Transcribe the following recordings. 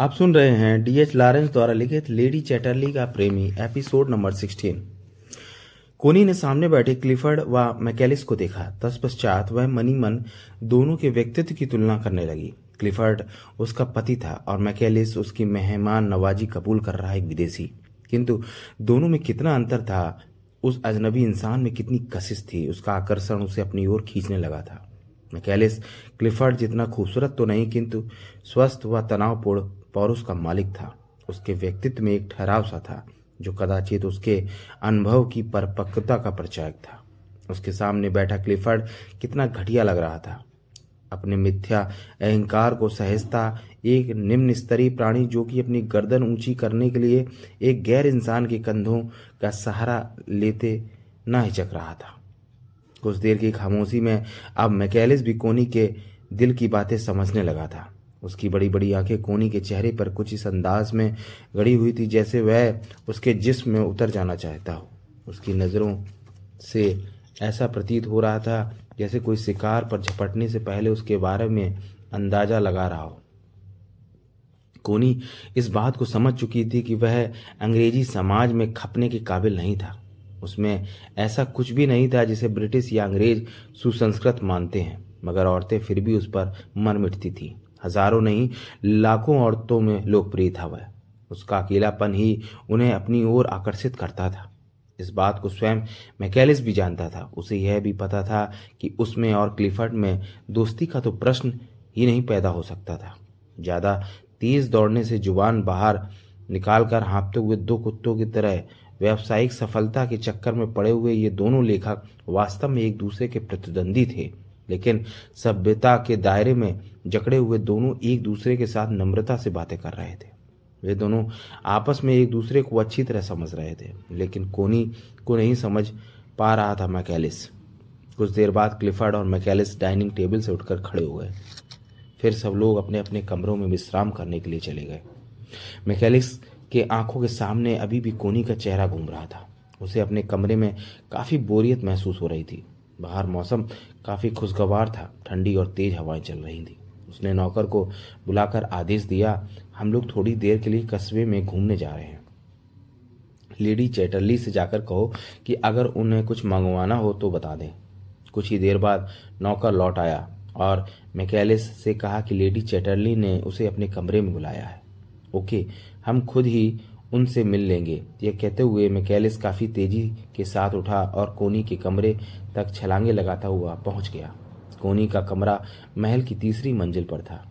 आप सुन रहे हैं डीएच लॉरेंस द्वारा लिखित लेडी चैटरली का प्रेमी एपिसोड नंबर 16 कोनी ने सामने बैठे क्लिफर्ड व मैकेलिस को देखा। तत्पश्चात वह मनी मन दोनों के व्यक्तित्व की तुलना करने लगी। क्लिफर्ड उसका पति था और मैकेलिस उसकी मेहमान नवाजी कबूल कर रहा एक विदेशी। किंतु दोनों में कितना अंतर था, उस अजनबी इंसान में कितनी कशिश थी, उसका आकर्षण उसे अपनी ओर खींचने लगा था। मैकेलिस, क्लिफर्ड जितना खूबसूरत तो नहीं, किंतु स्वस्थ व तनावपूर्ण पौरुष का मालिक था। उसके व्यक्तित्व में एक ठहराव सा था, जो कदाचित उसके अनुभव की परपक्वता का प्रचायक था। उसके सामने बैठा क्लिफर्ड कितना घटिया लग रहा था। अपने मिथ्या अहंकार को सहजता, एक निम्न स्तरीय प्राणी जो कि अपनी गर्दन ऊँची करने के लिए एक गैर इंसान के कंधों का सहारा लेते न हिचक रहा था। कुछ देर की खामोशी में अब मैकेलिस भी कोनी के दिल की बातें समझने लगा था। उसकी बड़ी बड़ी आँखें कोनी के चेहरे पर कुछ इस अंदाज में गड़ी हुई थी जैसे वह उसके जिस्म में उतर जाना चाहता हो। उसकी नज़रों से ऐसा प्रतीत हो रहा था जैसे कोई शिकार पर झपटने से पहले उसके बारे में अंदाज़ा लगा रहा हो। कोनी इस बात को समझ चुकी थी कि वह अंग्रेज़ी समाज में खपने के काबिल नहीं था। उसमें ऐसा कुछ भी नहीं था जिसे ब्रिटिश या अंग्रेज़ सुसंस्कृत मानते हैं, मगर औरतें फिर भी उस पर मर मिटती थी। हज़ारों नहीं, लाखों औरतों में लोकप्रिय था वह। उसका अकेलापन ही उन्हें अपनी ओर आकर्षित करता था। इस बात को स्वयं मैकेलिस भी जानता था। उसे यह भी पता था कि उसमें और क्लिफर्ड में दोस्ती का तो प्रश्न ही नहीं पैदा हो सकता था। ज़्यादा तेज दौड़ने से ज़ुबान बाहर निकालकर हाँपते हुए दो कुत्तों की तरह व्यावसायिक सफलता के चक्कर में पड़े हुए ये दोनों लेखक वास्तव में एक दूसरे के प्रतिद्वंदी थे। लेकिन सभ्यता के दायरे में जकड़े हुए दोनों एक दूसरे के साथ नम्रता से बातें कर रहे थे। वे दोनों आपस में एक दूसरे को अच्छी तरह समझ रहे थे, लेकिन कोनी को नहीं समझ पा रहा था मैकेलिस। कुछ देर बाद क्लिफर्ड और मैकेलिस डाइनिंग टेबल से उठकर खड़े हो गए। फिर सब लोग अपने अपने कमरों में विश्राम करने के लिए चले गए। मैकेलिस के आँखों के सामने अभी भी कोनी का चेहरा घूम रहा था। उसे अपने कमरे में काफ़ी बोरियत महसूस हो रही थी। बाहर मौसम काफ़ी खुशगवार था। ठंडी और तेज हवाएँ चल रही थी। उसने नौकर को बुलाकर आदेश दिया, हम लोग थोड़ी देर के लिए कस्बे में घूमने जा रहे हैं। लेडी चैटरली से जाकर कहो कि अगर उन्हें कुछ मंगवाना हो तो बता दें। कुछ ही देर बाद नौकर लौट आया और मैकेलिस से कहा कि लेडी चैटरली ने उसे अपने कमरे में बुलाया है। ओके, हम खुद ही उनसे मिल लेंगे। यह कहते हुए मैकेलिस काफ़ी तेज़ी के साथ उठा और कोनी के कमरे तक छलांगे लगाता हुआ पहुँच गया। कोनी का कमरा महल की तीसरी मंजिल पर था।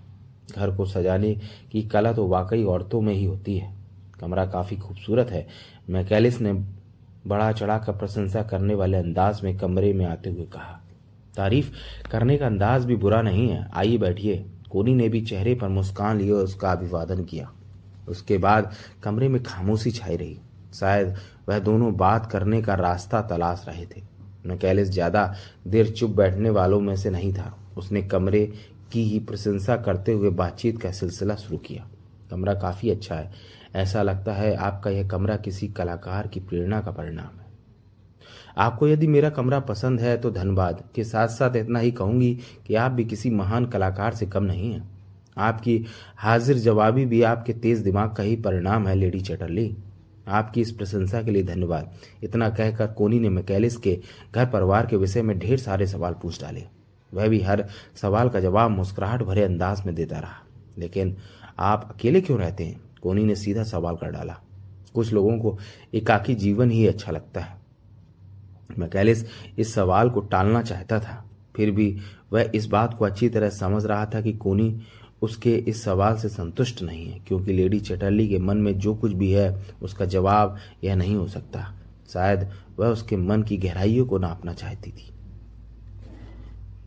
घर को सजाने की कला तो वाकई औरतों में ही होती है। कमरा काफ़ी खूबसूरत है। मैकेलिस ने बड़ा चढ़ा कर प्रशंसा करने वाले अंदाज में कमरे में आते हुए कहा, तारीफ़ करने का अंदाज भी बुरा नहीं है। आइए बैठिए। कोनी ने भी चेहरे पर मुस्कान लिए और उसका अभिवादन किया। उसके बाद कमरे में खामोशी छाई रही। शायद वह दोनों बात करने का रास्ता तलाश रहे थे। मैकेलिस ज़्यादा देर चुप बैठने वालों में से नहीं था। उसने कमरे की ही प्रशंसा करते हुए बातचीत का सिलसिला शुरू किया। कमरा काफ़ी अच्छा है। ऐसा लगता है आपका यह कमरा किसी कलाकार की प्रेरणा का परिणाम है। आपको यदि मेरा कमरा पसंद है तो धन्यवाद। के साथ साथ इतना ही कहूँगी कि आप भी किसी महान कलाकार से कम नहीं हैं। आपकी हाजिर जवाबी भी आपके तेज दिमाग का ही परिणाम है, लेडी चटरली। आपकी इस प्रशंसा के लिए धन्यवाद। इतना कहकर कोनी ने मैकेलिस के घर परिवार के विषय में ढेर सारे सवाल पूछ डाले। वह भी हर सवाल का जवाब मुस्कुराहट भरे अंदाज में देता रहा। लेकिन आप अकेले क्यों रहते हैं? कोनी ने सीधा सवाल कर डाला। कुछ लोगों को एकाकी जीवन ही अच्छा लगता है। मैकेलिस इस सवाल को टालना चाहता था। फिर भी वह इस बात को अच्छी तरह समझ रहा था कि कोनी उसके इस सवाल से संतुष्ट नहीं है, क्योंकि लेडी चटर्ली के मन में जो कुछ भी है, उसका जवाब यह नहीं हो सकता। शायद वह उसके मन की गहराइयों को नापना चाहती थी।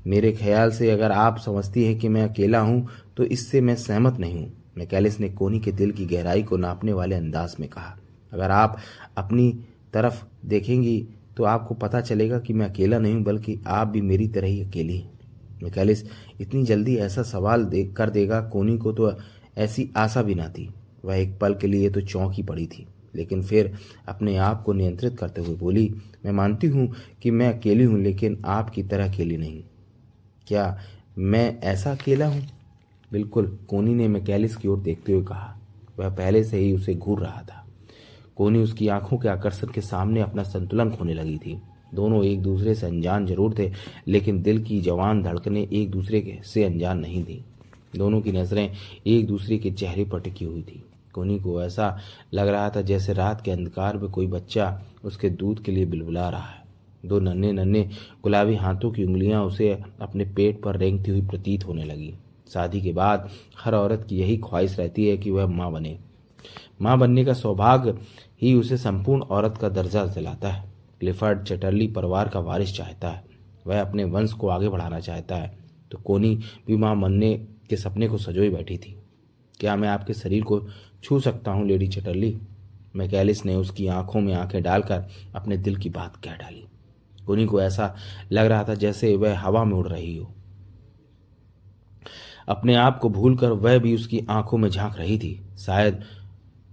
मेरे ख्याल से अगर आप समझती हैं कि मैं अकेला हूँ तो इससे मैं सहमत नहीं हूँ। मैकेलिस ने कोनी के दिल की गहराई को नापने वाले अंदाज में कहा। अगर आप अपनी तरफ़ देखेंगी तो आपको पता चलेगा कि मैं अकेला नहीं हूँ, बल्कि आप भी मेरी तरह ही अकेली हैं। मिकालिस इतनी जल्दी ऐसा सवाल दे, कर देगा, कोनी को तो ऐसी आशा भी ना थी। वह एक पल के लिए तो चौंक ही पड़ी थी। लेकिन फिर अपने आप को नियंत्रित करते हुए बोली, मैं मानती हूँ कि मैं अकेली हूँ, लेकिन आपकी तरह अकेली नहीं। क्या मैं ऐसा अकेला हूँ? बिल्कुल, कोनी ने मैकेलिस की ओर देखते हुए कहा। वह पहले से ही उसे घूर रहा था। कोनी उसकी आँखों के आकर्षण के सामने अपना संतुलन खोने लगी थी। दोनों एक दूसरे से अनजान ज़रूर थे, लेकिन दिल की जवान धड़कने एक दूसरे के से अनजान नहीं थी। दोनों की नज़रें एक दूसरे के चेहरे पर टिकी हुई थी। कोनी को ऐसा लग रहा था जैसे रात के अंधकार में कोई बच्चा उसके दूध के लिए बिलबुला रहा है। दो नन्हे नन्हे गुलाबी हाथों की उंगलियाँ उसे अपने पेट पर रेंगती हुई प्रतीत होने लगी। शादी के बाद हर औरत की यही ख्वाहिश रहती है कि वह माँ बने। माँ बनने का सौभाग्य ही उसे संपूर्ण औरत का दर्जा दिलाता है। क्लिफर्ड चटर्ली परिवार का वारिस चाहता है। वह अपने वंश को आगे बढ़ाना चाहता है। तो कोनी भी माँ बनने के सपने को सजोई बैठी थी। क्या मैं आपके शरीर को छू सकता हूँ, लेडी चटर्ली? मैकेलिस ने उसकी आँखों में आँखें डालकर अपने दिल की बात कह डाली। कोनी को ऐसा लग रहा था जैसे वह हवा में उड़ रही हो। अपने आप को भूलकर वह भी उसकी आँखों में झाँक रही थी। शायद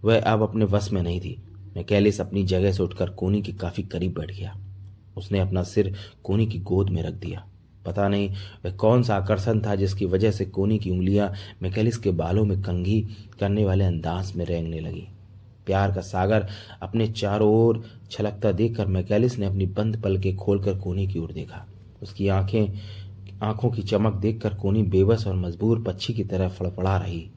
वह अब अपने वश में नहीं थी। मैकेलिस अपनी जगह से उठकर कोनी के काफ़ी करीब बैठ गया। उसने अपना सिर कोनी की गोद में रख दिया। पता नहीं वह कौन सा आकर्षण था जिसकी वजह से कोनी की उंगलियाँ मैकेलिस के बालों में कंघी करने वाले अंदाज में रेंगने लगी। प्यार का सागर अपने चारों ओर छलकता देखकर मैकेलिस ने अपनी बंद पलके खोलकर कोनी की ओर देखा। उसकी आँखें, आँखों की चमक देखकर कोनी बेबस और मजबूर पक्षी की तरह फड़फड़ा रही,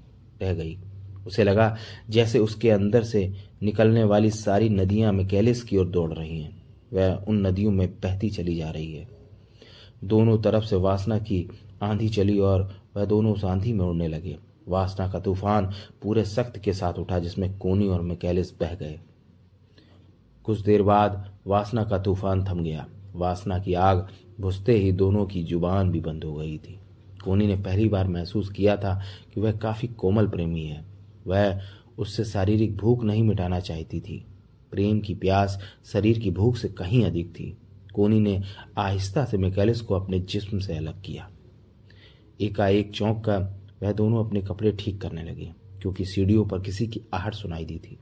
रह गई। उसे लगा जैसे उसके अंदर से निकलने वाली सारी नदियाँ मैकेलिस की ओर दौड़ रही हैं। वह उन नदियों में बहती चली जा रही है। दोनों तरफ़ से वासना की आंधी चली और वह दोनों उस आंधी में उड़ने लगे। वासना का तूफ़ान पूरे सख्त के साथ उठा जिसमें कोनी और मैकेलिस बह गए। कुछ देर बाद वासना का तूफ़ान थम गया। वासना की आग बुझते ही दोनों की ज़ुबान भी बंद हो गई थी। कोनी ने पहली बार महसूस किया था कि वह काफ़ी कोमल प्रेमी है। वह उससे शारीरिक भूख नहीं मिटाना चाहती थी। प्रेम की प्यास शरीर की भूख से कहीं अधिक थी। कोनी ने आहिस्ता से मैकेलिस को अपने जिस्म से अलग किया। एकाएक चौंक कर वह दोनों अपने कपड़े ठीक करने लगे, क्योंकि सीढ़ियों पर किसी की आहट सुनाई दी थी।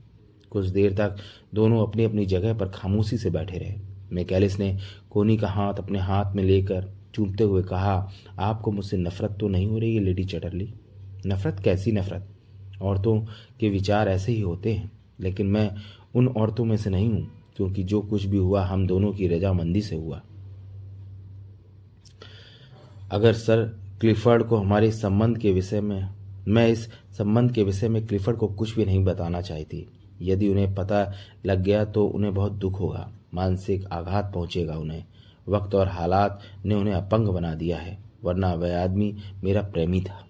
कुछ देर तक दोनों अपनी अपनी जगह पर खामोशी से बैठे रहे। मैकेलिस ने कोनी का हाथ अपने हाथ में लेकर चूमते हुए कहा, आपको मुझसे नफरत तो नहीं हो रही है, लेडी चटरली? नफरत? कैसी नफरत? औरतों के विचार ऐसे ही होते हैं। लेकिन मैं उन औरतों में से नहीं हूँ, क्योंकि जो कुछ भी हुआ, हम दोनों की रजामंदी से हुआ। अगर सर क्लिफर्ड को हमारे संबंध के विषय में, मैं इस संबंध के विषय में क्लिफर्ड को कुछ भी नहीं बताना चाहती। यदि उन्हें पता लग गया तो उन्हें बहुत दुख होगा, मानसिक आघात पहुंचेगा उन्हें। वक्त और हालात ने उन्हें अपंग बना दिया है, वरना वह आदमी मेरा प्रेमी था।